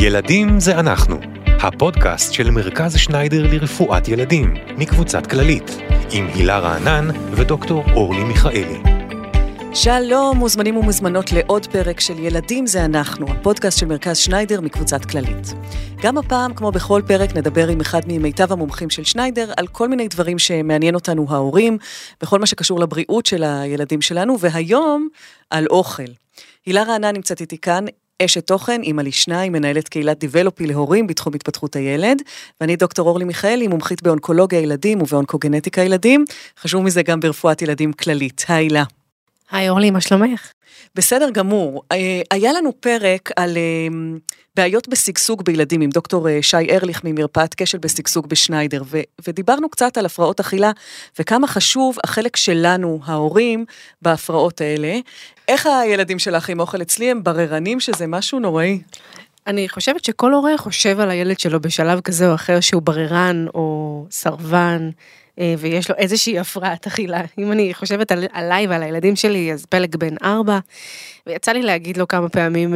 ילדים זה אנחנו, הפודקאסט של מרכז שניידר לרפואת ילדים, מקבוצת כללית, עם הילה רענן ודוקטור אורלי מיכאלי. שלום, מוזמנים ומוזמנות לעוד פרק של ילדים זה אנחנו, הפודקאסט של מרכז שניידר מקבוצת כללית. גם הפעם, כמו בכל פרק, נדבר עם אחד ממיטב המומחים של שניידר על כל מיני דברים שמעניין אותנו ההורים, בכל מה שקשור לבריאות של הילדים שלנו, והיום על אוכל. הילה רענן נמצאת איתי כאן, אשת תוכן, אימא לשניים, מנהלת קהילת דיבלופי להורים בתחום התפתחות הילד, ואני דוקטור אורלי מיכאלי, מומחית באונקולוגיה ילדים ובאונקוגנטיקה ילדים, חשוב מזה גם ברפואת ילדים כללית. היי הילה. היי אורלי, מה שלומך? בסדר גמור. אה, היה לנו פרק על אה, בעיות בשגשוג בילדים עם דוקטור אה, שי ארליך ממרפאת כשל בשגשוג בשניידר, ו- ודיברנו קצת על הפרעות אכילה, וכמה חשוב החלק שלנו, ההורים, בהפרעות האלה. איך הילדים שלך עם אוכל אצלי הם בררנים שזה משהו נוראי? אני חושבת שכל הורה חושב על הילד שלו בשלב כזה או אחר שהוא בררן או סרבן. ויש לו איזושהי הפרעת אכילה. אם אני חושבת על, עליי ועל הילדים שלי, אז פלג בן ארבע, ויצא לי להגיד לו כמה פעמים,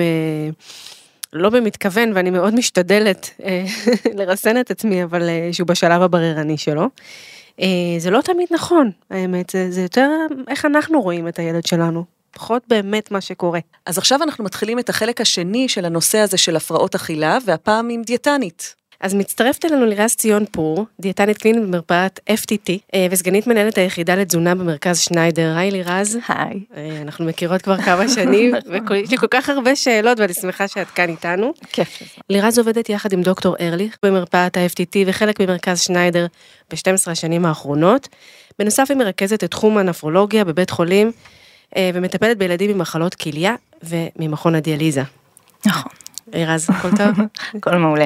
לא במתכוון, ואני מאוד משתדלת אה, לרסן את עצמי, אבל אה, שהוא בשלב הבררני שלו. אה, זה לא תמיד נכון, האמת, זה, זה יותר איך אנחנו רואים את הילד שלנו. פחות באמת מה שקורה. אז עכשיו אנחנו מתחילים את החלק השני של הנושא הזה של הפרעות אכילה, והפעם עם דיאטנית. אז מצטרפת אלינו לירז ציון פור, דיאטנית קלינית במרפאת FTT, אה, וסגנית מנהלת היחידה לתזונה במרכז שניידר. היי לירז. היי. אה, אנחנו מכירות כבר כמה שנים, ויש לי כל כך הרבה שאלות ואני שמחה שאת כאן איתנו. כיף. לירז עובדת יחד עם דוקטור ארליך במרפאת ה-FTT וחלק ממרכז שניידר ב-12 השנים האחרונות. בנוסף היא מרכזת את תחום הנפרולוגיה בבית חולים אה, ומטפלת בילדים עם מחלות כליה וממכון הדיאליזה. נכון. רז, הכל טוב? הכל מעולה.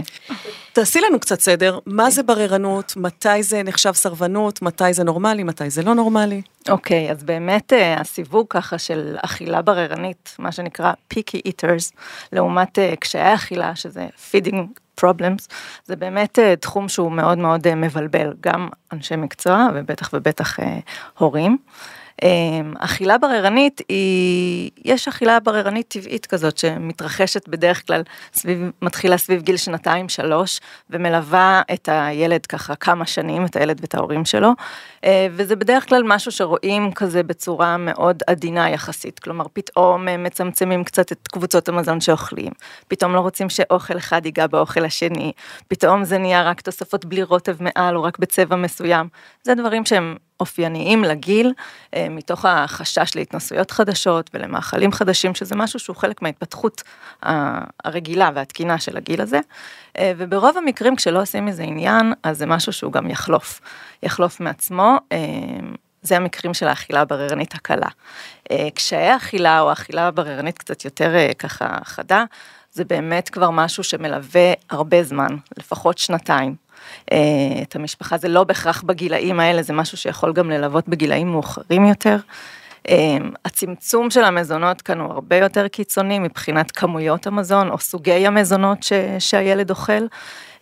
תעשי לנו קצת סדר, מה זה בררנות, מתי זה נחשב סרבנות, מתי זה נורמלי, מתי זה לא נורמלי. אוקיי, okay, אז באמת uh, הסיווג ככה של אכילה בררנית, מה שנקרא picky eaters, לעומת uh, קשיי אכילה, שזה feeding problems, זה באמת uh, תחום שהוא מאוד מאוד uh, מבלבל, גם אנשי מקצוע ובטח ובטח uh, הורים. אמ, אכילה בררנית היא, יש אכילה בררנית טבעית כזאת שמתרחשת בדרך כלל סביב, מתחילה סביב גיל שנתיים שלוש ומלווה את הילד ככה כמה שנים, את הילד ואת ההורים שלו, אה, וזה בדרך כלל משהו שרואים כזה בצורה מאוד עדינה יחסית, כלומר פתאום אה, מצמצמים קצת את קבוצות המזון שאוכלים, פתאום לא רוצים שאוכל אחד ייגע באוכל השני, פתאום זה נהיה רק תוספות בלי רוטב מעל או רק בצבע מסוים, זה דברים שהם אופייניים לגיל, אה, מתוך החשש להתנסויות חדשות ולמאכלים חדשים, שזה משהו שהוא חלק מההתפתחות הרגילה והתקינה של הגיל הזה. אה, וברוב המקרים כשלא עושים מזה עניין, אז זה משהו שהוא גם יחלוף, יחלוף מעצמו. אה, זה המקרים של האכילה הבררנית הקלה. קשיי אכילה או אכילה בררנית קצת יותר ככה חדה, זה באמת כבר משהו שמלווה הרבה זמן, לפחות שנתיים. אה, את המשפחה, זה לא בהכרח בגילאים האלה, זה משהו שיכול גם ללוות בגילאים מאוחרים יותר. אה, הצמצום של המזונות כאן הוא הרבה יותר קיצוני מבחינת כמויות המזון או סוגי המזונות ש, שהילד אוכל,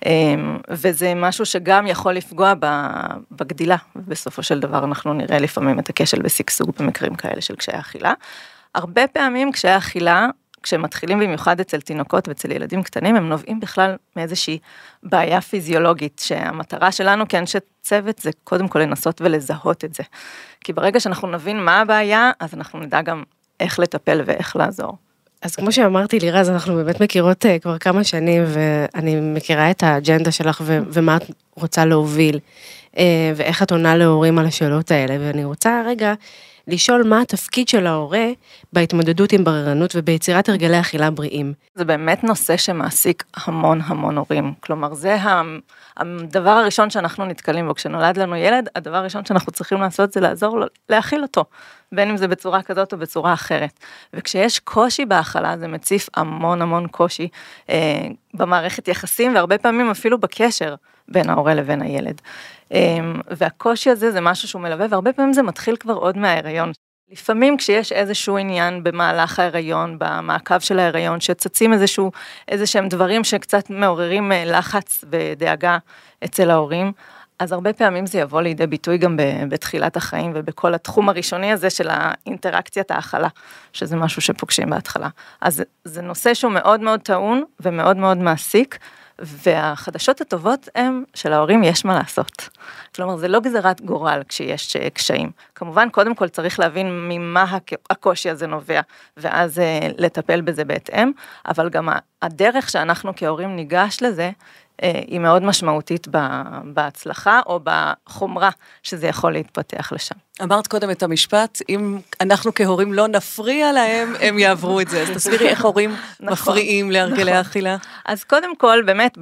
אה, וזה משהו שגם יכול לפגוע בגדילה, ובסופו של דבר אנחנו נראה לפעמים את הכשל בשגשוג במקרים כאלה של קשיי אכילה. הרבה פעמים קשיי אכילה כשהם מתחילים במיוחד אצל תינוקות ואצל ילדים קטנים, הם נובעים בכלל מאיזושהי בעיה פיזיולוגית, שהמטרה שלנו כאנשי צוות זה קודם כל לנסות ולזהות את זה. כי ברגע שאנחנו נבין מה הבעיה, אז אנחנו נדע גם איך לטפל ואיך לעזור. אז כמו שאמרתי לירז, אנחנו באמת מכירות uh, כבר כמה שנים, ואני מכירה את האג'נדה שלך ו- ומה את רוצה להוביל, uh, ואיך את עונה להורים על השאלות האלה, ואני רוצה רגע לשאול מה התפקיד של ההורה בהתמודדות עם בררנות וביצירת הרגלי אכילה בריאים. זה באמת נושא שמעסיק המון המון הורים. כלומר, זה הדבר הראשון שאנחנו נתקלים בו. כשנולד לנו ילד, הדבר הראשון שאנחנו צריכים לעשות זה לעזור לו להכיל אותו, בין אם זה בצורה כזאת או בצורה אחרת. וכשיש קושי בהכלה, זה מציף המון המון קושי אה, במערכת יחסים, והרבה פעמים אפילו בקשר בין ההורה לבין הילד. אמ, והקושי הזה זה משהו שהוא מלווה, והרבה פעמים זה מתחיל כבר עוד מההיריון. לפעמים כשיש איזשהו עניין במהלך ההיריון, במעקב של ההיריון, שצצים איזשהו, איזה שהם דברים שקצת מעוררים אה, לחץ ודאגה אצל ההורים, אז הרבה פעמים זה יבוא לידי ביטוי גם בתחילת החיים ובכל התחום הראשוני הזה של האינטראקציית ההכלה, שזה משהו שפוגשים בהתחלה. אז זה נושא שהוא מאוד מאוד טעון ומאוד מאוד מעסיק, והחדשות הטובות הן שלהורים יש מה לעשות. כלומר, זה לא גזירת גורל כשיש אה, קשיים. כמובן, קודם כל צריך להבין ממה הקושי הזה נובע, ואז אה, לטפל בזה בהתאם, אבל גם הדרך שאנחנו כהורים ניגש לזה, היא מאוד משמעותית בהצלחה או בחומרה שזה יכול להתפתח לשם. אמרת קודם את המשפט, אם אנחנו כהורים לא נפריע להם, הם יעברו את זה. אז תסבירי איך הורים נכון, מפריעים להרגלי נכון. האכילה. אז קודם כל, באמת,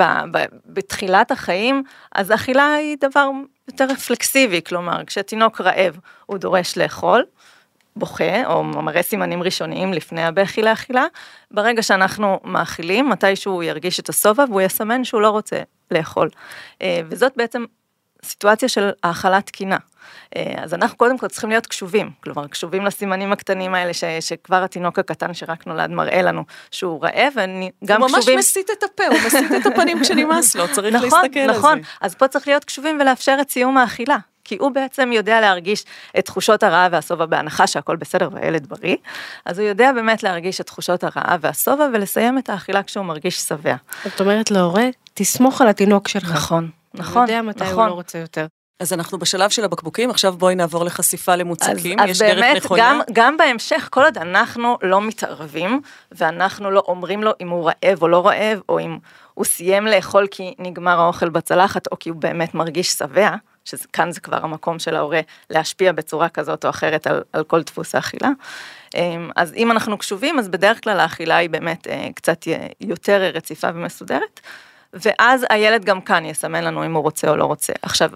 בתחילת החיים, אז אכילה היא דבר יותר רפלקסיבי, כלומר, כשתינוק רעב, הוא דורש לאכול. בוכה או מראה סימנים ראשוניים לפני הבכי לאכילה, ברגע שאנחנו מאכילים, מתישהו הוא ירגיש את השובע והוא יסמן שהוא לא רוצה לאכול. אה, וזאת בעצם סיטואציה של האכלה תקינה. אה, אז אנחנו קודם כל צריכים להיות קשובים, כלומר קשובים לסימנים הקטנים האלה ש, שכבר התינוק הקטן שרק נולד מראה לנו שהוא רעב, ואני גם הוא קשובים... הוא ממש מסיט את הפה, הוא מסיט את הפנים כשנמאס לו, צריך נכון, להסתכל נכון, על זה. נכון, אז פה צריך להיות קשובים ולאפשר את סיום האכילה. כי הוא בעצם יודע להרגיש את תחושות הרעב והשובע בהנחה שהכל בסדר והילד בריא, אז הוא יודע באמת להרגיש את תחושות הרעב והשובע ולסיים את האכילה כשהוא מרגיש שבע. זאת אומרת להורה, תסמוך על התינוק שלך. נכון, נכון, הוא יודע מתי נכון. הוא לא רוצה יותר. אז אנחנו בשלב של הבקבוקים, עכשיו בואי נעבור לחשיפה למוצקים, אז, יש אז דרך באמת, נכונה. גם, גם בהמשך, כל עוד אנחנו לא מתערבים, ואנחנו לא אומרים לו אם הוא רעב או לא רעב, או אם הוא סיים לאכול כי נגמר האוכל בצלחת, או כי הוא באמת מרגיש שבע, שכאן זה כבר המקום של ההורה להשפיע בצורה כזאת או אחרת על, על כל דפוס האכילה. אמ, אז אם אנחנו קשובים, אז בדרך כלל האכילה היא באמת אה, קצת יותר רציפה ומסודרת, ואז הילד גם כאן יסמן לנו אם הוא רוצה או לא רוצה. עכשיו,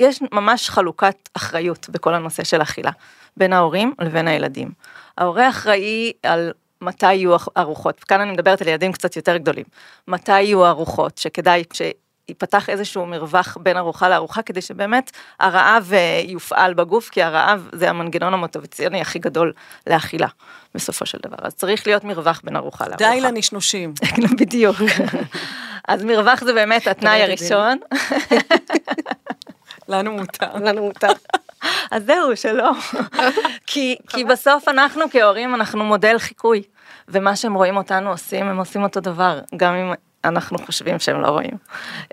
יש ממש חלוקת אחריות בכל הנושא של אכילה, בין ההורים לבין הילדים. ההורה אחראי על מתי יהיו ארוחות, כאן אני מדברת על ילדים קצת יותר גדולים, מתי יהיו ארוחות, שכדאי ייפתח איזשהו מרווח בין ארוחה לארוחה, כדי שבאמת הרעב אה, יופעל בגוף, כי הרעב זה המנגנון המוטיבציוני הכי גדול לאכילה, בסופו של דבר. אז צריך להיות מרווח בין ארוחה לארוחה. די לנשנושים. בדיוק. אז מרווח זה באמת התנאי הראשון. לנו מותר. לנו מותר. אז זהו, שלא. כי, כי בסוף אנחנו כהורים, אנחנו מודל חיקוי. ומה שהם רואים אותנו עושים, הם עושים אותו דבר. גם אם אנחנו חושבים שהם לא רואים.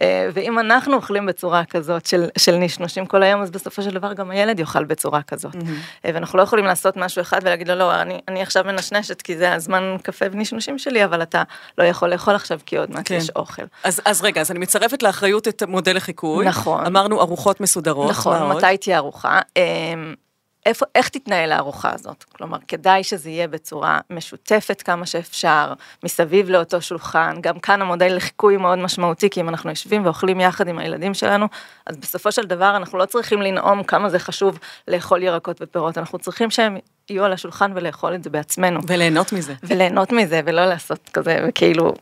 אה, ואם אנחנו אוכלים בצורה כזאת של, של נשנושים כל היום, אז בסופו של דבר גם הילד יאכל בצורה כזאת. Mm-hmm. ואנחנו לא יכולים לעשות משהו אחד ולהגיד לו, לא, אני, אני עכשיו מנשנשת כי זה הזמן קפה ונשנושים שלי, אבל אתה לא יכול לאכול עכשיו כי עוד מעט כן. יש אוכל. אז, אז רגע, אז אני מצרפת לאחריות את מודל החיקוי. נכון. אמרנו ארוחות מסודרות. נכון, מתי תהיה ארוחה. אמ, איפה, איך תתנהל הארוחה הזאת? כלומר, כדאי שזה יהיה בצורה משותפת כמה שאפשר, מסביב לאותו שולחן, גם כאן המודל לחיקוי מאוד משמעותי, כי אם אנחנו יושבים ואוכלים יחד עם הילדים שלנו, אז בסופו של דבר אנחנו לא צריכים לנאום כמה זה חשוב לאכול ירקות ופירות, אנחנו צריכים שהם יהיו על השולחן ולאכול את זה בעצמנו. וליהנות מזה. וליהנות מזה, ולא לעשות כזה, וכאילו,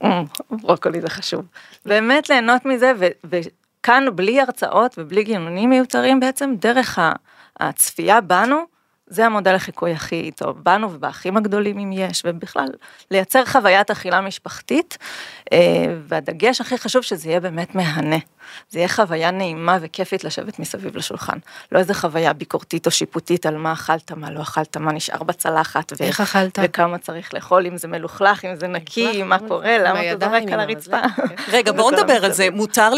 ברוקולי זה חשוב. באמת ליהנות מזה, וכאן בלי הרצאות ובלי גינונים מיותרים בעצם, דרך ה... הצפייה בנו, זה המודל החיקוי הכי טוב, בנו ובאחים הגדולים אם יש, ובכלל, לייצר חוויית אכילה משפחתית, אה, והדגש הכי חשוב שזה יהיה באמת מהנה. זה יהיה חוויה נעימה וכיפית לשבת מסביב לשולחן. לא איזה חוויה ביקורתית או שיפוטית על מה אכלת, מה לא אכלת, מה נשאר בצלחת. איך ו- אכלת? וכמה צריך לאכול, אם זה מלוכלך, אם זה נקי, מה קורה, למה אתה זורק על הרצפה. רגע, בואו נדבר על זה, מותר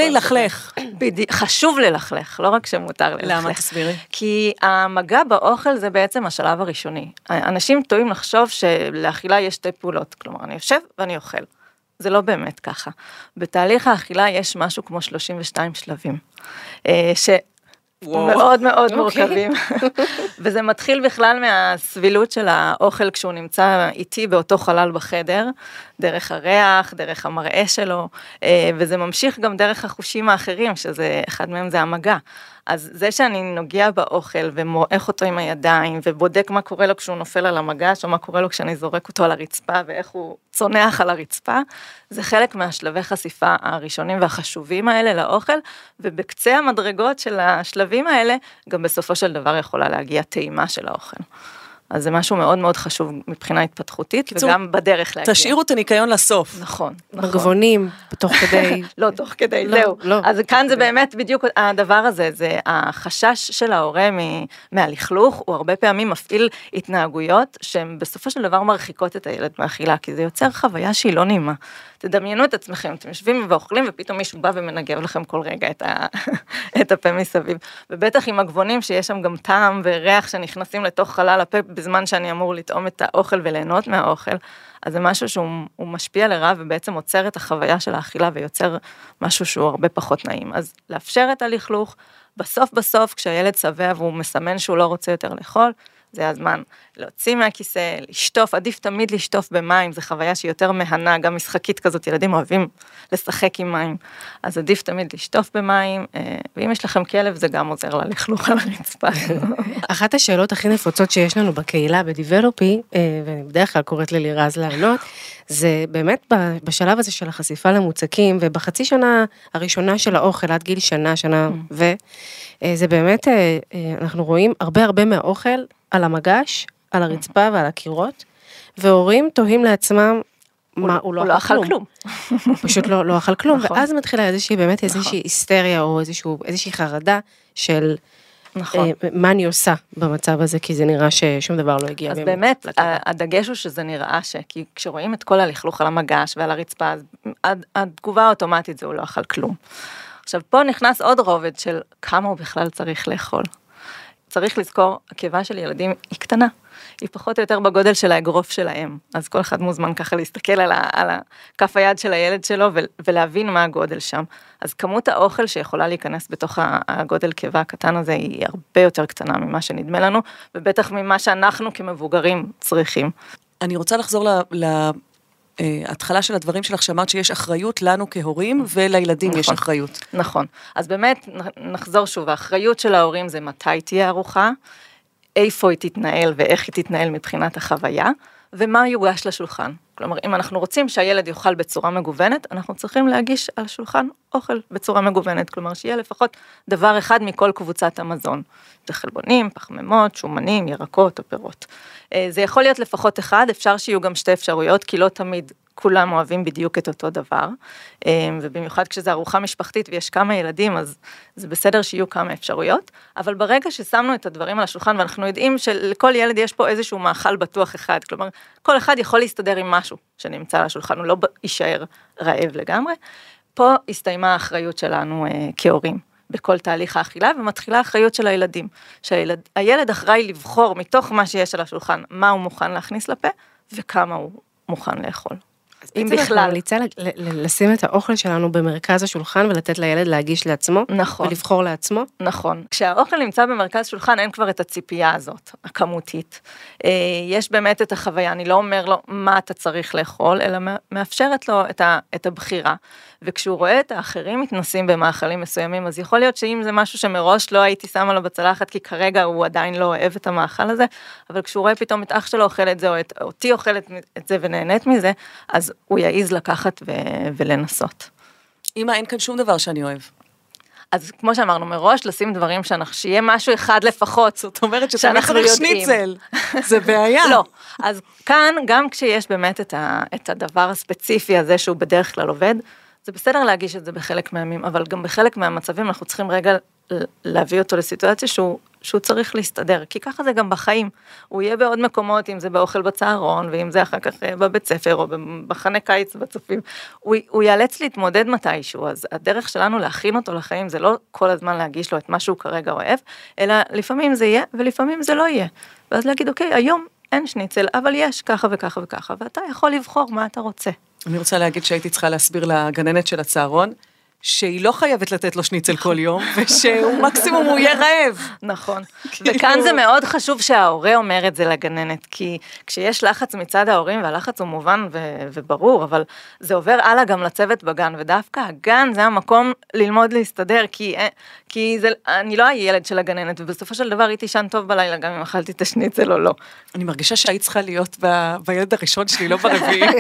ללכלך. חשוב ללכלך, לא רק שמותר ללכלך. למה? תסבירי. כי המגע באוכל זה בעצם השלב הראשוני. אנשים טועים לחשוב שלאכילה יש שתי פעולות, כלומר, אני יושב ואני אוכל. זה לא באמת ככה. בתהליך האכילה יש משהו כמו 32 שלבים. אה, ש... וואו. מאוד מאוד okay. אוקיי. מורכבים. וזה מתחיל בכלל מהסבילות של האוכל כשהוא נמצא איתי באותו חלל בחדר, דרך הריח, דרך המראה שלו, אה, וזה ממשיך גם דרך החושים האחרים, שזה, אחד מהם זה המגע. אז זה שאני נוגע באוכל ומועך אותו עם הידיים ובודק מה קורה לו כשהוא נופל על המגש או מה קורה לו כשאני זורק אותו על הרצפה ואיך הוא צונח על הרצפה, זה חלק מהשלבי חשיפה הראשונים והחשובים האלה לאוכל, ובקצה המדרגות של השלבים האלה, גם בסופו של דבר יכולה להגיע טעימה של האוכל. אז זה משהו מאוד מאוד חשוב מבחינה התפתחותית, קיצור, וגם בדרך להגיע. תשאירו את הניקיון לסוף. נכון, נכון. מגבונים, תוך כדי. לא תוך כדי, לא, זהו. לא, אז כאן זה כדי. באמת בדיוק הדבר הזה, זה החשש של ההורה מ- מהלכלוך, הוא הרבה פעמים מפעיל התנהגויות שהן בסופו של דבר מרחיקות את הילד מאכילה, כי זה יוצר חוויה שהיא לא נעימה. תדמיינו את עצמכם, אתם יושבים ואוכלים ופתאום מישהו בא ומנגב לכם כל רגע את, ה... את הפה מסביב. ובטח עם הגבונים שיש שם גם טעם וריח שנכנסים לתוך חלל הפה בזמן שאני אמור לטעום את האוכל וליהנות מהאוכל, אז זה משהו שהוא הוא משפיע לרעה ובעצם עוצר את החוויה של האכילה ויוצר משהו שהוא הרבה פחות נעים. אז לאפשר את הלכלוך, בסוף בסוף כשהילד שבע והוא מסמן שהוא לא רוצה יותר לאכול, זה הזמן להוציא מהכיסא, לשטוף, עדיף תמיד לשטוף במים, זו חוויה שהיא יותר מהנה, גם משחקית כזאת, ילדים אוהבים לשחק עם מים, אז עדיף תמיד לשטוף במים, אה, ואם יש לכם כלב זה גם עוזר ללכלוך על הרצפה. אחת השאלות הכי נפוצות שיש לנו בקהילה בדיבלופי, אה, ואני בדרך כלל קוראת ללירז לענות, זה באמת בשלב הזה של החשיפה למוצקים, ובחצי שנה הראשונה של האוכל, עד גיל שנה, שנה ו... אה, זה באמת, אנחנו רואים הרבה הרבה מהאוכל על המגש, על הרצפה ועל הקירות, והורים תוהים לעצמם, מה, הוא לא אכל כלום. הוא פשוט לא, לא אכל כלום, נכון. ואז מתחילה איזושהי, באמת איזושהי נכון. היסטריה או איזשהו, איזושהי חרדה של נכון. אה, מה אני עושה במצב הזה, כי זה נראה ששום דבר לא הגיע. אז באמת. ה- הדגש הוא שזה נראה ש... כי כשרואים את כל הלכלוך על המגש ועל הרצפה, אז התגובה האוטומטית זה הוא לא אכל כלום. עכשיו, פה נכנס עוד רובד של כמה הוא בכלל צריך לאכול. צריך לזכור, הקיבה של ילדים היא קטנה. היא פחות או יותר בגודל של האגרוף שלהם. אז כל אחד מוזמן ככה להסתכל על, ה, על כף היד של הילד שלו ולהבין מה הגודל שם. אז כמות האוכל שיכולה להיכנס בתוך הגודל קיבה הקטן הזה היא הרבה יותר קטנה ממה שנדמה לנו, ובטח ממה שאנחנו כמבוגרים צריכים. אני רוצה לחזור ל- להתחלה של הדברים שלך, שאמרת שיש אחריות לנו כהורים, ולילדים יש נכון. אחריות. נכון. אז באמת, נחזור שוב, האחריות של ההורים זה מתי תהיה ארוחה, איפה היא תתנהל ואיך היא תתנהל מבחינת החוויה, ומה יוגש לשולחן. כלומר, אם אנחנו רוצים שהילד יאכל בצורה מגוונת, אנחנו צריכים להגיש על השולחן אוכל בצורה מגוונת. כלומר, שיהיה לפחות דבר אחד מכל קבוצת המזון. זה חלבונים, פחמימות, שומנים, ירקות או פירות. אה, זה יכול להיות לפחות אחד, אפשר שיהיו גם שתי אפשרויות, כי לא תמיד כולם אוהבים בדיוק את אותו דבר, אה, ובמיוחד כשזו ארוחה משפחתית ויש כמה ילדים, אז זה בסדר שיהיו כמה אפשרויות, אבל ברגע ששמנו את הדברים על השולחן ואנחנו יודעים שלכל ילד יש פה איזשהו מאכל בטוח אחד, כלומר, כל אחד יכול להסתדר עם משהו שנמצא על השולחן, הוא לא יישאר רעב לגמרי. פה הסתיימה האחריות שלנו אה, כהורים. בכל תהליך האכילה, ומתחילה האחריות של הילדים. שהילד אחראי לבחור מתוך מה שיש על השולחן, מה הוא מוכן להכניס לפה, וכמה הוא מוכן לאכול. אם בעצם את בכלל. ממליצה ל- ל- לשים את האוכל שלנו במרכז השולחן ולתת לילד להגיש לעצמו, נכון. ולבחור לעצמו. נכון. כשהאוכל נמצא במרכז שולחן אין כבר את הציפייה הזאת, הכמותית. אה, יש באמת את החוויה, אני לא אומר לו מה אתה צריך לאכול, אלא מא- מאפשרת לו את, ה, את הבחירה. וכשהוא רואה את האחרים מתנסים במאכלים מסוימים, אז יכול להיות שאם זה משהו שמראש לא הייתי שמה לו בצלחת, כי כרגע הוא עדיין לא אוהב את המאכל הזה, אבל כשהוא רואה פתאום את אח שלו אוכל את זה, או את, אותי אוכלת את זה ונהנית מזה, אז הוא יעז לקחת ו, ולנסות. אמא, אין כאן שום דבר שאני אוהב. אז כמו שאמרנו מראש, לשים דברים שאנחנו, שיהיה משהו אחד לפחות. זאת אומרת שתמיד שאנחנו צריך. שניצל. זה בעיה. לא, אז כאן, גם כשיש באמת את, ה, את הדבר הספציפי הזה שהוא בדרך כלל עובד, זה בסדר להגיש את זה בחלק מהימים, אבל גם בחלק מהמצבים אנחנו צריכים רגע להביא אותו לסיטואציה שהוא, שהוא צריך להסתדר, כי ככה זה גם בחיים. הוא יהיה בעוד מקומות, אם זה באוכל בצהרון, ואם זה אחר כך אה, בבית ספר, או במחנה קיץ בצופים, הוא, הוא ייאלץ להתמודד מתישהו, אז הדרך שלנו להכין אותו לחיים זה לא כל הזמן להגיש לו את מה שהוא כרגע אוהב, אלא לפעמים זה יהיה, ולפעמים זה לא יהיה. ואז להגיד, אוקיי, היום אין שניצל, אבל יש ככה וככה וככה, ואתה יכול לבחור מה אתה רוצה. אני רוצה להגיד שהייתי צריכה להסביר לגננת של הצהרון, שהיא לא חייבת לתת לו שניצל כל יום, ושהוא מקסימום הוא יהיה רעב. נכון. כאילו- וכאן זה מאוד חשוב שההורה אומר את זה לגננת, כי כשיש לחץ מצד ההורים, והלחץ הוא מובן ו- וברור, אבל זה עובר הלאה גם לצוות בגן, ודווקא הגן זה המקום ללמוד להסתדר, כי, אה, כי זה, אני לא הילד של הגננת, ובסופו של דבר היא תישן טוב בלילה, גם אם אכלתי את השניצל או לא. אני מרגישה שהיית צריכה להיות ב- בילד הראשון שלי, לא ברביעי.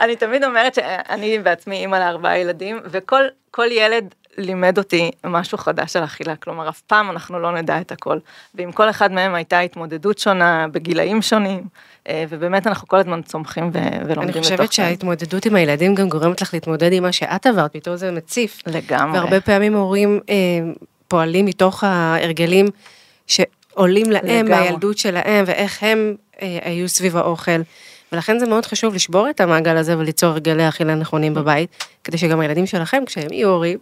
אני תמיד אומרת שאני בעצמי אימא לארבעה ילדים, וכל כל ילד לימד אותי משהו חדש על אכילה, כלומר אף פעם אנחנו לא נדע את הכל. ועם כל אחד מהם הייתה התמודדות שונה, בגילאים שונים, אה, ובאמת אנחנו כל הזמן צומחים ו- ולומדים לתוך אני זה. חושבת שההתמודדות עם הילדים גם גורמת לך להתמודד עם מה שאת עברת, פתאום זה מציף. לגמרי. והרבה פעמים הורים אה, פועלים מתוך ההרגלים שעולים להם לגמרי. מהילדות שלהם, ואיך הם אה, היו סביב האוכל. ולכן זה מאוד חשוב לשבור את המעגל הזה וליצור הרגלי אכילה נכונים בבית, כדי שגם הילדים שלכם, כשהם יהיו הורים,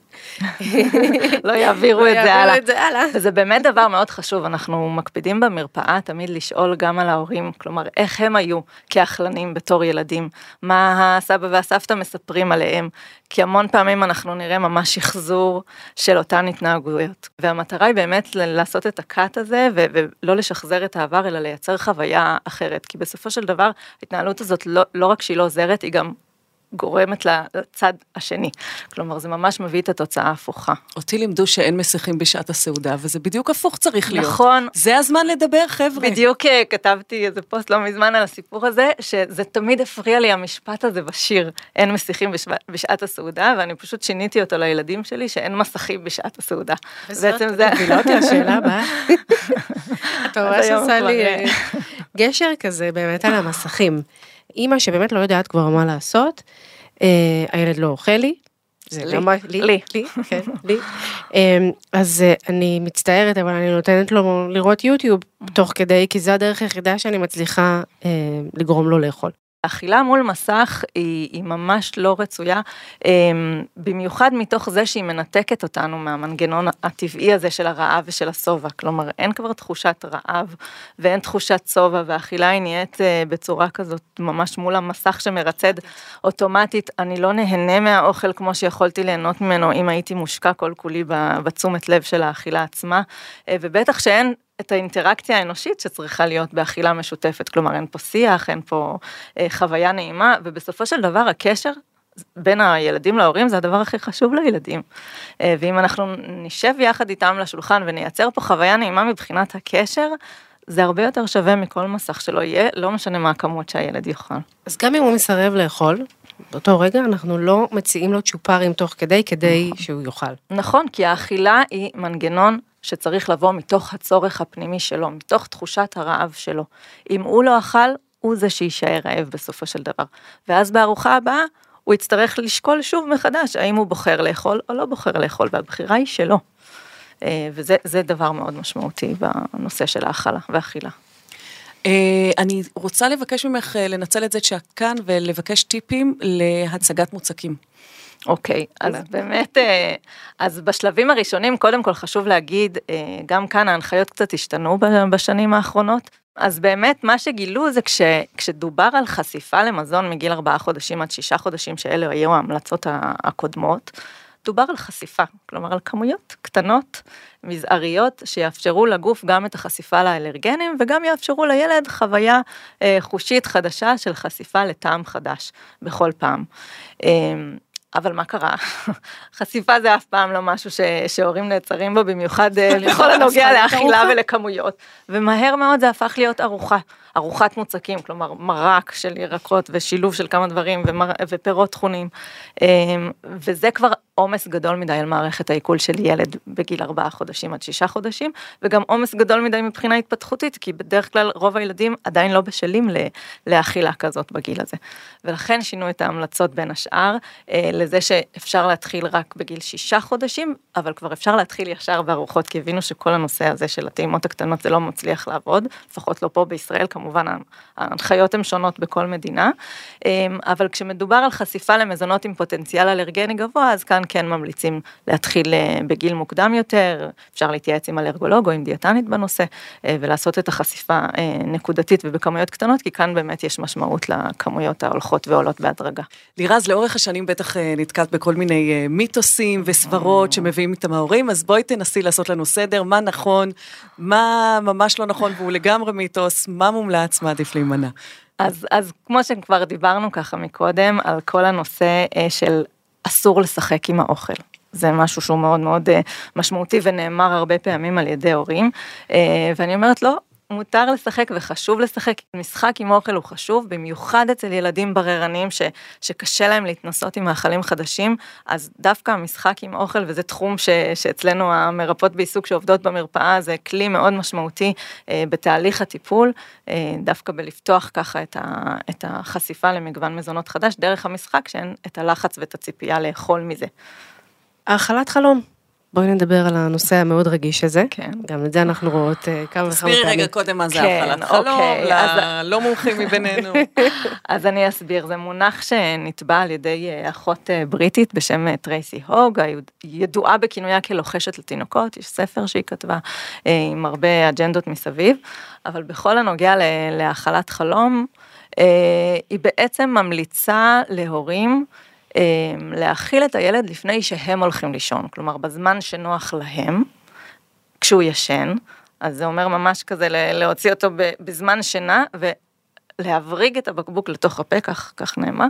לא יעבירו לא את זה יעבירו הלאה. את זה הלאה. וזה באמת דבר מאוד חשוב, אנחנו מקפידים במרפאה תמיד לשאול גם על ההורים, כלומר, איך הם היו כאכלנים בתור ילדים, מה הסבא והסבתא מספרים עליהם, כי המון פעמים אנחנו נראה ממש שחזור של אותן התנהגויות. והמטרה היא באמת לעשות את הקאט הזה, ולא לשחזר את העבר, אלא לייצר חוויה אחרת, כי בסופו של דבר, ההתנהלות הזאת לא, לא רק שהיא לא עוזרת, היא גם גורמת לצד השני. כלומר, זה ממש מביא את התוצאה ההפוכה. אותי לימדו שאין מסיחים בשעת הסעודה, וזה בדיוק הפוך צריך להיות. נכון. זה הזמן לדבר, חבר'ה. בדיוק אה, כתבתי איזה פוסט לא מזמן על הסיפור הזה, שזה תמיד הפריע לי המשפט הזה בשיר, אין מסיחים בשו... בשעת הסעודה, ואני פשוט שיניתי אותו לילדים שלי, שאין מסכים בשעת הסעודה. בעצם זה... מובילה אותי לשאלה הבאה. את ממש היום עושה כבר, לי אה, אה, גשר כזה באמת על המסכים. אימא שבאמת לא יודעת כבר מה לעשות, אה, הילד לא אוכל לי. זה לי. ממש, לי, לי. לי, כן, לי. אה, אז אה, אני מצטערת, אבל אני נותנת לו לראות יוטיוב תוך כדי, כי זה הדרך היחידה שאני מצליחה אה, לגרום לו לאכול. אכילה מול מסך היא, היא ממש לא רצויה, אמ, במיוחד מתוך זה שהיא מנתקת אותנו מהמנגנון הטבעי הזה של הרעב ושל השובע. כלומר, אין כבר תחושת רעב ואין תחושת שובע, והאכילה היא נהיית אה, בצורה כזאת ממש מול המסך שמרצד אוטומטית. אני לא נהנה מהאוכל כמו שיכולתי ליהנות ממנו אם הייתי מושקע כל כולי בתשומת לב של האכילה עצמה, אה, ובטח שאין את האינטראקציה האנושית שצריכה להיות באכילה משותפת, כלומר אין פה שיח, אין פה אה, חוויה נעימה, ובסופו של דבר הקשר בין הילדים להורים זה הדבר הכי חשוב לילדים. אה, ואם אנחנו נשב יחד איתם לשולחן ונייצר פה חוויה נעימה מבחינת הקשר, זה הרבה יותר שווה מכל מסך שלא יהיה, לא משנה מה הכמות שהילד יאכל. אז גם אם הוא מסרב לאכול, באותו רגע אנחנו לא מציעים לו צ'ופרים תוך כדי, כדי שהוא יאכל. נכון, כי האכילה היא מנגנון שצריך לבוא מתוך הצורך הפנימי שלו, מתוך תחושת הרעב שלו. אם הוא לא אכל, הוא זה שיישאר רעב בסופו של דבר. ואז בארוחה הבאה, הוא יצטרך לשקול שוב מחדש, האם הוא בוחר לאכול או לא בוחר לאכול, והבחירה היא שלו. אה, וזה זה דבר מאוד משמעותי בנושא של האכלה והאכילה. אה, אני רוצה לבקש ממך אה, לנצל את זה שאת כאן ולבקש טיפים להצגת מוצקים. אוקיי, אז באמת, אה, אז בשלבים הראשונים, קודם כל חשוב להגיד, אה, גם כאן ההנחיות קצת השתנו בשנים האחרונות. אז באמת, מה שגילו זה כש, כשדובר על חשיפה למזון מגיל ארבעה חודשים עד שישה חודשים, שאלה היו ההמלצות הקודמות, דובר על חשיפה, כלומר על כמויות קטנות, מזעריות, שיאפשרו לגוף גם את החשיפה לאלרגנים, וגם יאפשרו לילד חוויה אה, חושית חדשה של חשיפה לטעם חדש בכל פעם. אה, אבל מה קרה? חשיפה זה אף פעם לא משהו ש, שהורים נעצרים בו, במיוחד אה, בכל הנוגע לאכילה ולכמויות. ומהר מאוד זה הפך להיות ארוחה, ארוחת מוצקים, כלומר מרק של ירקות ושילוב של כמה דברים ומר, ופירות טחונים. אה, וזה כבר עומס גדול מדי על מערכת העיכול של ילד בגיל ארבעה חודשים עד שישה חודשים, וגם עומס גדול מדי מבחינה התפתחותית, כי בדרך כלל רוב הילדים עדיין לא בשלים לאכילה כזאת בגיל הזה. ולכן שינו את ההמלצות בין השאר אה, לזה שאפשר להתחיל רק בגיל שישה חודשים, אבל כבר אפשר להתחיל ישר בארוחות, כי הבינו שכל הנושא הזה של הטעימות הקטנות זה לא מצליח לעבוד, לפחות לא פה בישראל, ההנחיות הן שונות בכל מדינה, אה, אבל כשמדובר על חשיפה למזונות עם פוטנציאל אלרגני גבוה, אז כאן כן ממליצים להתחיל אה, בגיל מוקדם יותר, אפשר להתייעץ עם אלרגולוג או עם דיאטנית בנושא, אה, ולעשות את החשיפה אה, נקודתית ובכמויות קטנות, כי כאן באמת יש משמעות לכמויות ההולכות ועולות בהדרגה. לירז, לאורך השנים בטח נתקעת בכל מיני מיתוסים וסברות שמביאים איתם ההורים, אז בואי תנסי לעשות לנו סדר, מה נכון, מה ממש לא נכון והוא לגמרי מיתוס, מה מומלץ, מה עדיף להימנע. אז, אז כמו שכבר דיברנו ככה מקודם, על כל הנושא אה, של אסור לשחק עם האוכל. זה משהו שהוא מאוד מאוד אה, משמעותי ונאמר הרבה פעמים על ידי הורים, אה, ואני אומרת לא, מותר לשחק וחשוב לשחק. משחק עם אוכל הוא חשוב, במיוחד אצל ילדים בררניים ש, שקשה להם להתנסות עם מאכלים חדשים, אז דווקא המשחק עם אוכל, וזה תחום ש, שאצלנו המרפאות בעיסוק שעובדות במרפאה, זה כלי מאוד משמעותי אה, בתהליך הטיפול, אה, דווקא בלפתוח ככה את, ה, את החשיפה למגוון מזונות חדש, דרך המשחק שאין את הלחץ ואת הציפייה לאכול מזה. האכלת חלום. בואי נדבר על הנושא המאוד רגיש הזה. כן. גם את זה אנחנו רואות כמה וכמה פעמים. תסבירי רגע קודם מה זה כן, חלום, אוקיי, אז- ללא מומחים מבינינו. אז אני אסביר, זה מונח שנתבע על ידי אה, אחות אה, בריטית בשם אה, טרייסי הוג, הידועה בכינויה כלוחשת לתינוקות, יש ספר שהיא כתבה עם הרבה אג'נדות מסביב, אבל בכל הנוגע להאכלת חלום, היא בעצם ממליצה להורים להאכיל את הילד לפני שהם הולכים לישון, כלומר בזמן שנוח להם, כשהוא ישן, אז זה אומר ממש כזה להוציא אותו בזמן שינה ולהבריג את הבקבוק לתוך הפה, כך, כך נאמר,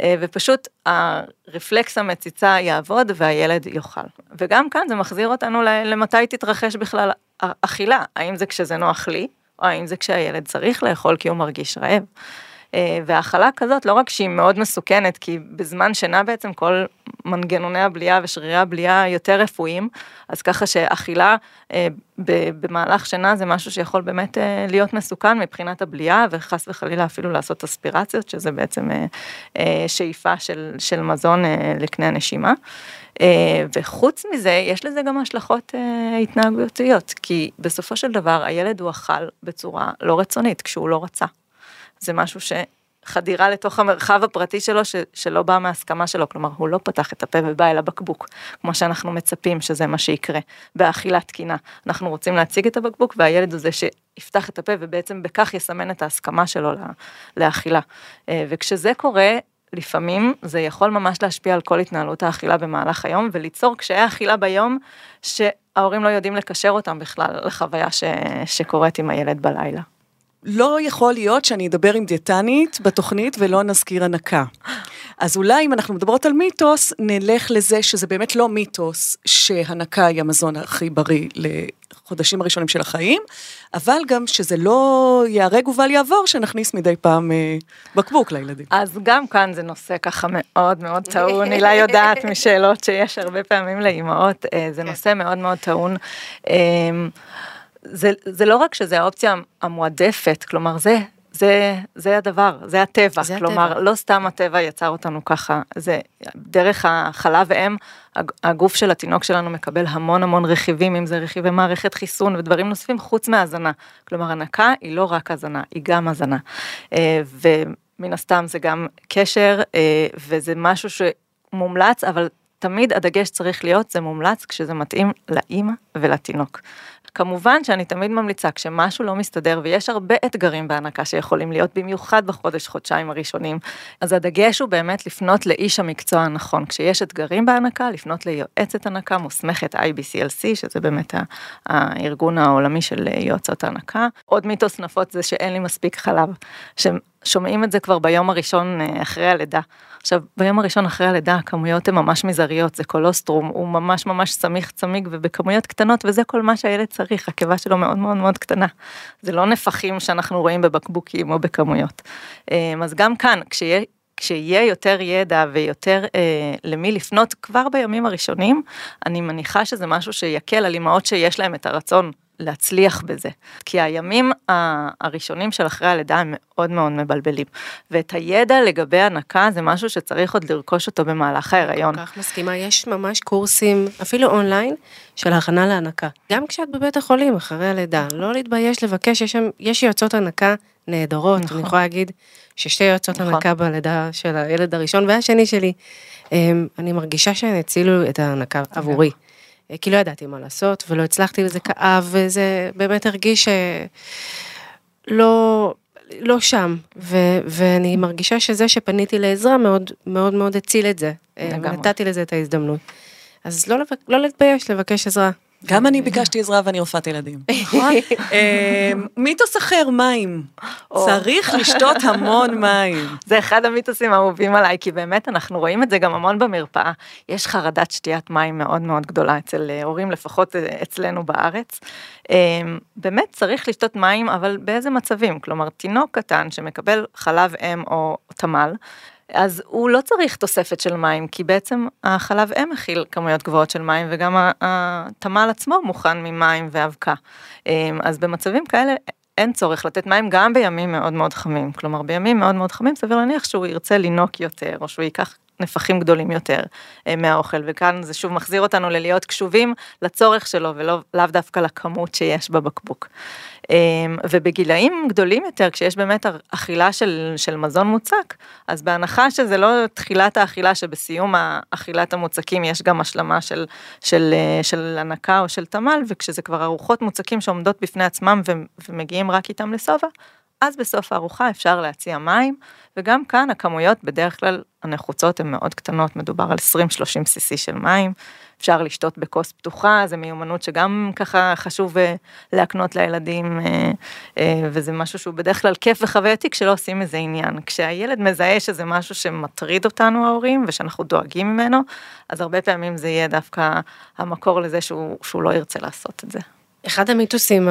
אה, ופשוט הרפלקס המציצה יעבוד והילד יאכל. וגם כאן זה מחזיר אותנו למתי תתרחש בכלל אכילה, האם זה כשזה נוח לי, או האם זה כשהילד צריך לאכול כי הוא מרגיש רעב. אה, והאכלה כזאת, לא רק שהיא מאוד מסוכנת, כי בזמן שינה בעצם כל מנגנוני הבליעה ושרירי הבליעה יותר רפואיים, אז ככה שאכילה אה, במהלך שינה זה משהו שיכול באמת אה, להיות מסוכן מבחינת הבליעה, וחס וחלילה אפילו לעשות אספירציות, שזה בעצם שאיפה של, של מזון לקנה הנשימה. וחוץ מזה, יש לזה גם השלכות התנהגותיות, כי בסופו של דבר הילד הוא אכל בצורה לא רצונית, כשהוא לא רצה. זה משהו שחדירה לתוך המרחב הפרטי שלו ש, שלא בא מהסכמה שלו, כלומר הוא לא פתח את הפה ובא אל הבקבוק, כמו שאנחנו מצפים שזה מה שיקרה באכילה תקינה. אנחנו רוצים להציג את הבקבוק והילד הוא זה שיפתח את הפה ובעצם בכך יסמן את ההסכמה שלו לה, לאכילה. אה, וכשזה קורה, לפעמים זה יכול ממש להשפיע על כל התנהלות האכילה במהלך היום וליצור קשיי אכילה ביום שההורים לא יודעים לקשר אותם בכלל לחוויה ש, שקורית עם הילד בלילה. לא יכול להיות שאני אדבר עם דיאטנית בתוכנית ולא נזכיר הנקה. אז אולי אם אנחנו מדברות על מיתוס, נלך לזה שזה באמת לא מיתוס שהנקה היא המזון הכי בריא לחודשים הראשונים של החיים, אבל גם שזה לא ייהרג ובל יעבור שנכניס מדי פעם אה, בקבוק לילדים. אז גם כאן זה נושא ככה מאוד מאוד טעון, הילה יודעת משאלות שיש הרבה פעמים לאימהות, אה, זה נושא מאוד מאוד טעון. אה, זה, זה לא רק שזה האופציה המועדפת, כלומר זה, זה, זה הדבר, זה הטבע, זה כלומר הטבע. לא סתם הטבע יצר אותנו ככה, זה דרך החלב ואם, הג- הגוף של התינוק שלנו מקבל המון המון רכיבים, אם זה רכיבי מערכת חיסון ודברים נוספים חוץ מהזנה, כלומר הנקה היא לא רק הזנה, היא גם הזנה, אה, ומן הסתם זה גם קשר, אה, וזה משהו שמומלץ, אבל תמיד הדגש צריך להיות, זה מומלץ כשזה מתאים לאימא ולתינוק. כמובן שאני תמיד ממליצה, כשמשהו לא מסתדר, ויש הרבה אתגרים בהנקה שיכולים להיות, במיוחד בחודש, חודשיים הראשונים, אז הדגש הוא באמת לפנות לאיש המקצוע הנכון. כשיש אתגרים בהנקה, לפנות ליועצת הנקה מוסמכת IBCLC, שזה באמת הארגון העולמי של יועצות ההנקה. עוד מיתוס נפוץ זה שאין לי מספיק חלב, ששומעים את זה כבר ביום הראשון אה, אחרי הלידה. עכשיו, ביום הראשון אחרי הלידה הכמויות הן ממש מזעריות, זה קולוסטרום, הוא ממש ממש סמיך צמיג ובכמויות קטנות, וזה כל מה שהילד צריך, הקיבה שלו מאוד מאוד מאוד קטנה. זה לא נפחים שאנחנו רואים בבקבוקים או בכמויות. אה, אז גם כאן, כשיהיה... כשיהיה יותר ידע ויותר אה, למי לפנות כבר בימים הראשונים, אני מניחה שזה משהו שיקל על אמהות שיש להם את הרצון להצליח בזה. כי הימים הראשונים של אחרי הלידה הם מאוד מאוד מבלבלים. ואת הידע לגבי הנקה זה משהו שצריך עוד לרכוש אותו במהלך ההיריון. כל כך מסכימה, יש ממש קורסים, אפילו אונליין, של הכנה להנקה. גם כשאת בבית החולים, אחרי הלידה, לא להתבייש לבקש, יש שם, יש יועצות הנקה נהדרות, נכון. אני יכולה להגיד ששתי יועצות נכון. הנקה בלידה של הילד הראשון והשני שלי, אמ, אני מרגישה שהן הצילו את ההנקה עבורי. אה, כי לא ידעתי מה לעשות, ולא הצלחתי, וזה כאב, וזה באמת הרגיש שלא... לא שם, ו- ואני מרגישה שזה שפניתי לעזרה מאוד מאוד מאוד הציל את זה. אה, לגמרי. ונתתי לזה את ההזדמנות. אז לא, לא להתבייש לבקש עזרה. גם אני ביקשתי עזרה ואני רופאת ילדים. נכון. אה, מיתוס אחר, מים. צריך לשתות המון מים. זה אחד המיתוסים האהובים עליי, כי באמת אנחנו רואים את זה גם המון במרפאה. יש חרדת שתיית מים מאוד מאוד גדולה אצל אה, הורים, לפחות אה, אצלנו בארץ. באמת צריך לשתות מים, אבל באיזה מצבים? כלומר, תינוק קטן שמקבל חלב אם או תמ"ל, אז הוא לא צריך תוספת של מים, כי בעצם החלב אם מכיל כמויות גבוהות של מים, וגם התמ"ל עצמו מוכן ממים ואבקה. אמ, אז במצבים כאלה אין צורך לתת מים גם בימים מאוד מאוד חמים. כלומר, בימים מאוד מאוד חמים סביר להניח שהוא ירצה לינוק יותר, או שהוא ייקח נפחים גדולים יותר אה, מהאוכל, וכאן זה שוב מחזיר אותנו ללהיות קשובים לצורך שלו ולאו דווקא לכמות שיש בבקבוק. אמ, ובגילאים גדולים יותר, כשיש באמת אכילה של, של מזון מוצק, אז בהנחה שזה לא תחילת האכילה, שבסיום אכילת המוצקים יש גם השלמה של, של, אה, של הנקה או של תמ"ל, וכשזה כבר ארוחות מוצקים שעומדות בפני עצמם ומגיעים רק איתם לשובע, אז בסוף הארוחה אפשר להציע מים, וגם כאן הכמויות בדרך כלל הנחוצות הן מאוד קטנות, מדובר על 20-30 cc של מים, אפשר לשתות בכוס פתוחה, זו מיומנות שגם ככה חשוב אה, להקנות לילדים, אה, אה, וזה משהו שהוא בדרך כלל כיף וחווייתי כשלא עושים מזה עניין. כשהילד מזהה שזה משהו שמטריד אותנו ההורים ושאנחנו דואגים ממנו, אז הרבה פעמים זה יהיה דווקא המקור לזה שהוא, שהוא לא ירצה לעשות את זה. אחד המיתוסים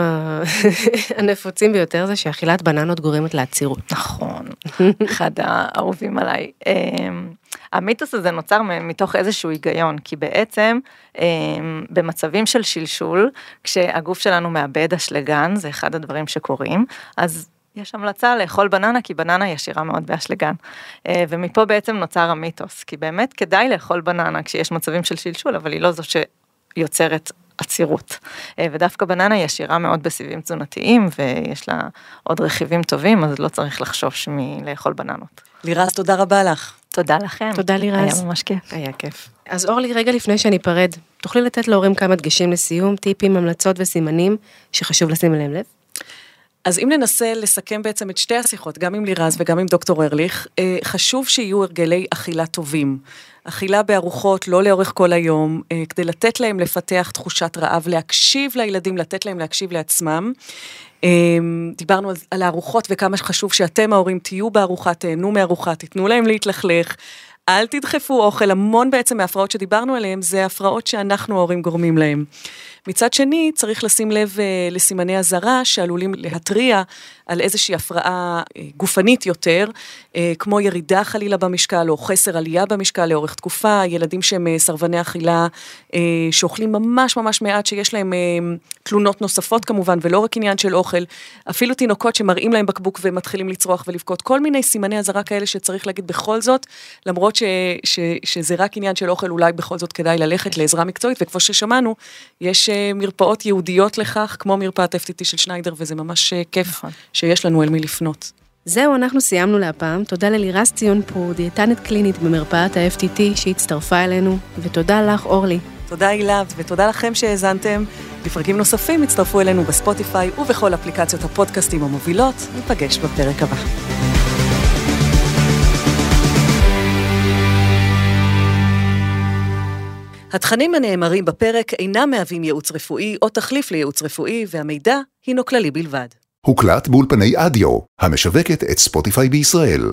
הנפוצים ביותר זה שאכילת בננות גורמת לעצירות. נכון, אחד האהובים עליי. אמ, המיתוס הזה נוצר מתוך איזשהו היגיון, כי בעצם אמ, במצבים של שלשול, כשהגוף שלנו מאבד אשלגן, זה אחד הדברים שקורים, אז יש המלצה לאכול בננה כי בננה היא עשירה מאוד באשלגן. אה, ומפה בעצם נוצר המיתוס, כי באמת כדאי לאכול בננה כשיש מצבים של שלשול, אבל היא לא זו שיוצרת עצירות. אה, ודווקא בננה היא עשירה מאוד בסיבים תזונתיים ויש לה עוד רכיבים טובים, אז לא צריך לחשוש מלאכול בננות. לירז, תודה רבה לך. תודה לכם. תודה לירז. היה ממש כיף. היה כיף. אז אורלי, רגע לפני שאני אפרד, תוכלי לתת להורים כמה דגשים לסיום, טיפים, המלצות וסימנים שחשוב לשים אליהם לב? אז אם ננסה לסכם בעצם את שתי השיחות, גם עם לירז וגם עם דוקטור ארליך, אה, חשוב שיהיו הרגלי אכילה טובים. אכילה בארוחות לא לאורך כל היום, אה, כדי לתת להם לפתח תחושת רעב, להקשיב לילדים, לתת להם להקשיב לעצמם. אה, דיברנו על הארוחות וכמה חשוב שאתם ההורים תהיו בארוחה, תהנו מארוחה, תיתנו להם להתלכלך. אל תדחפו אוכל, המון בעצם מההפרעות שדיברנו עליהן, זה הפרעות שאנחנו ההורים גורמים להן. מצד שני, צריך לשים לב uh, לסימני אזהרה שעלולים להתריע על איזושהי הפרעה uh, גופנית יותר, uh, כמו ירידה חלילה במשקל או חסר עלייה במשקל לאורך תקופה, ילדים שהם סרבני אכילה, שאוכלים ממש ממש מעט, שיש להם תלונות נוספות כמובן, ולא רק עניין של אוכל, אפילו תינוקות שמראים להם בקבוק ומתחילים לצרוח ולבכות, כל מיני סימני אזהרה כאלה שצריך להגיד בכל זאת, למרות ש, ש, שזה רק עניין של אוכל, אולי בכל זאת כדאי ללכת לעזרה מקצועית, וכמו ששמענו, יש מרפאות ייעודיות לכך, כמו מרפאת FTT של שניידר, וזה ממש אה, כיף נכון. שיש לנו אל מי לפנות. זהו, אנחנו סיימנו להפעם. תודה ללירז ציון פור, דיאטנית קלינית במרפאת ה-FTT שהצטרפה אלינו, ותודה לך, אורלי. תודה הילה, ותודה לכם שהאזנתם. לפרקים נוספים הצטרפו אלינו בספוטיפיי ובכל אפליקציות הפודקאסטים המובילות. ניפגש בפרק הבא. התכנים הנאמרים בפרק אינם מהווים ייעוץ רפואי או תחליף לייעוץ רפואי, והמידע הינו כללי בלבד. הוקלט באולפני אדיו, המשווקת את ספוטיפיי בישראל.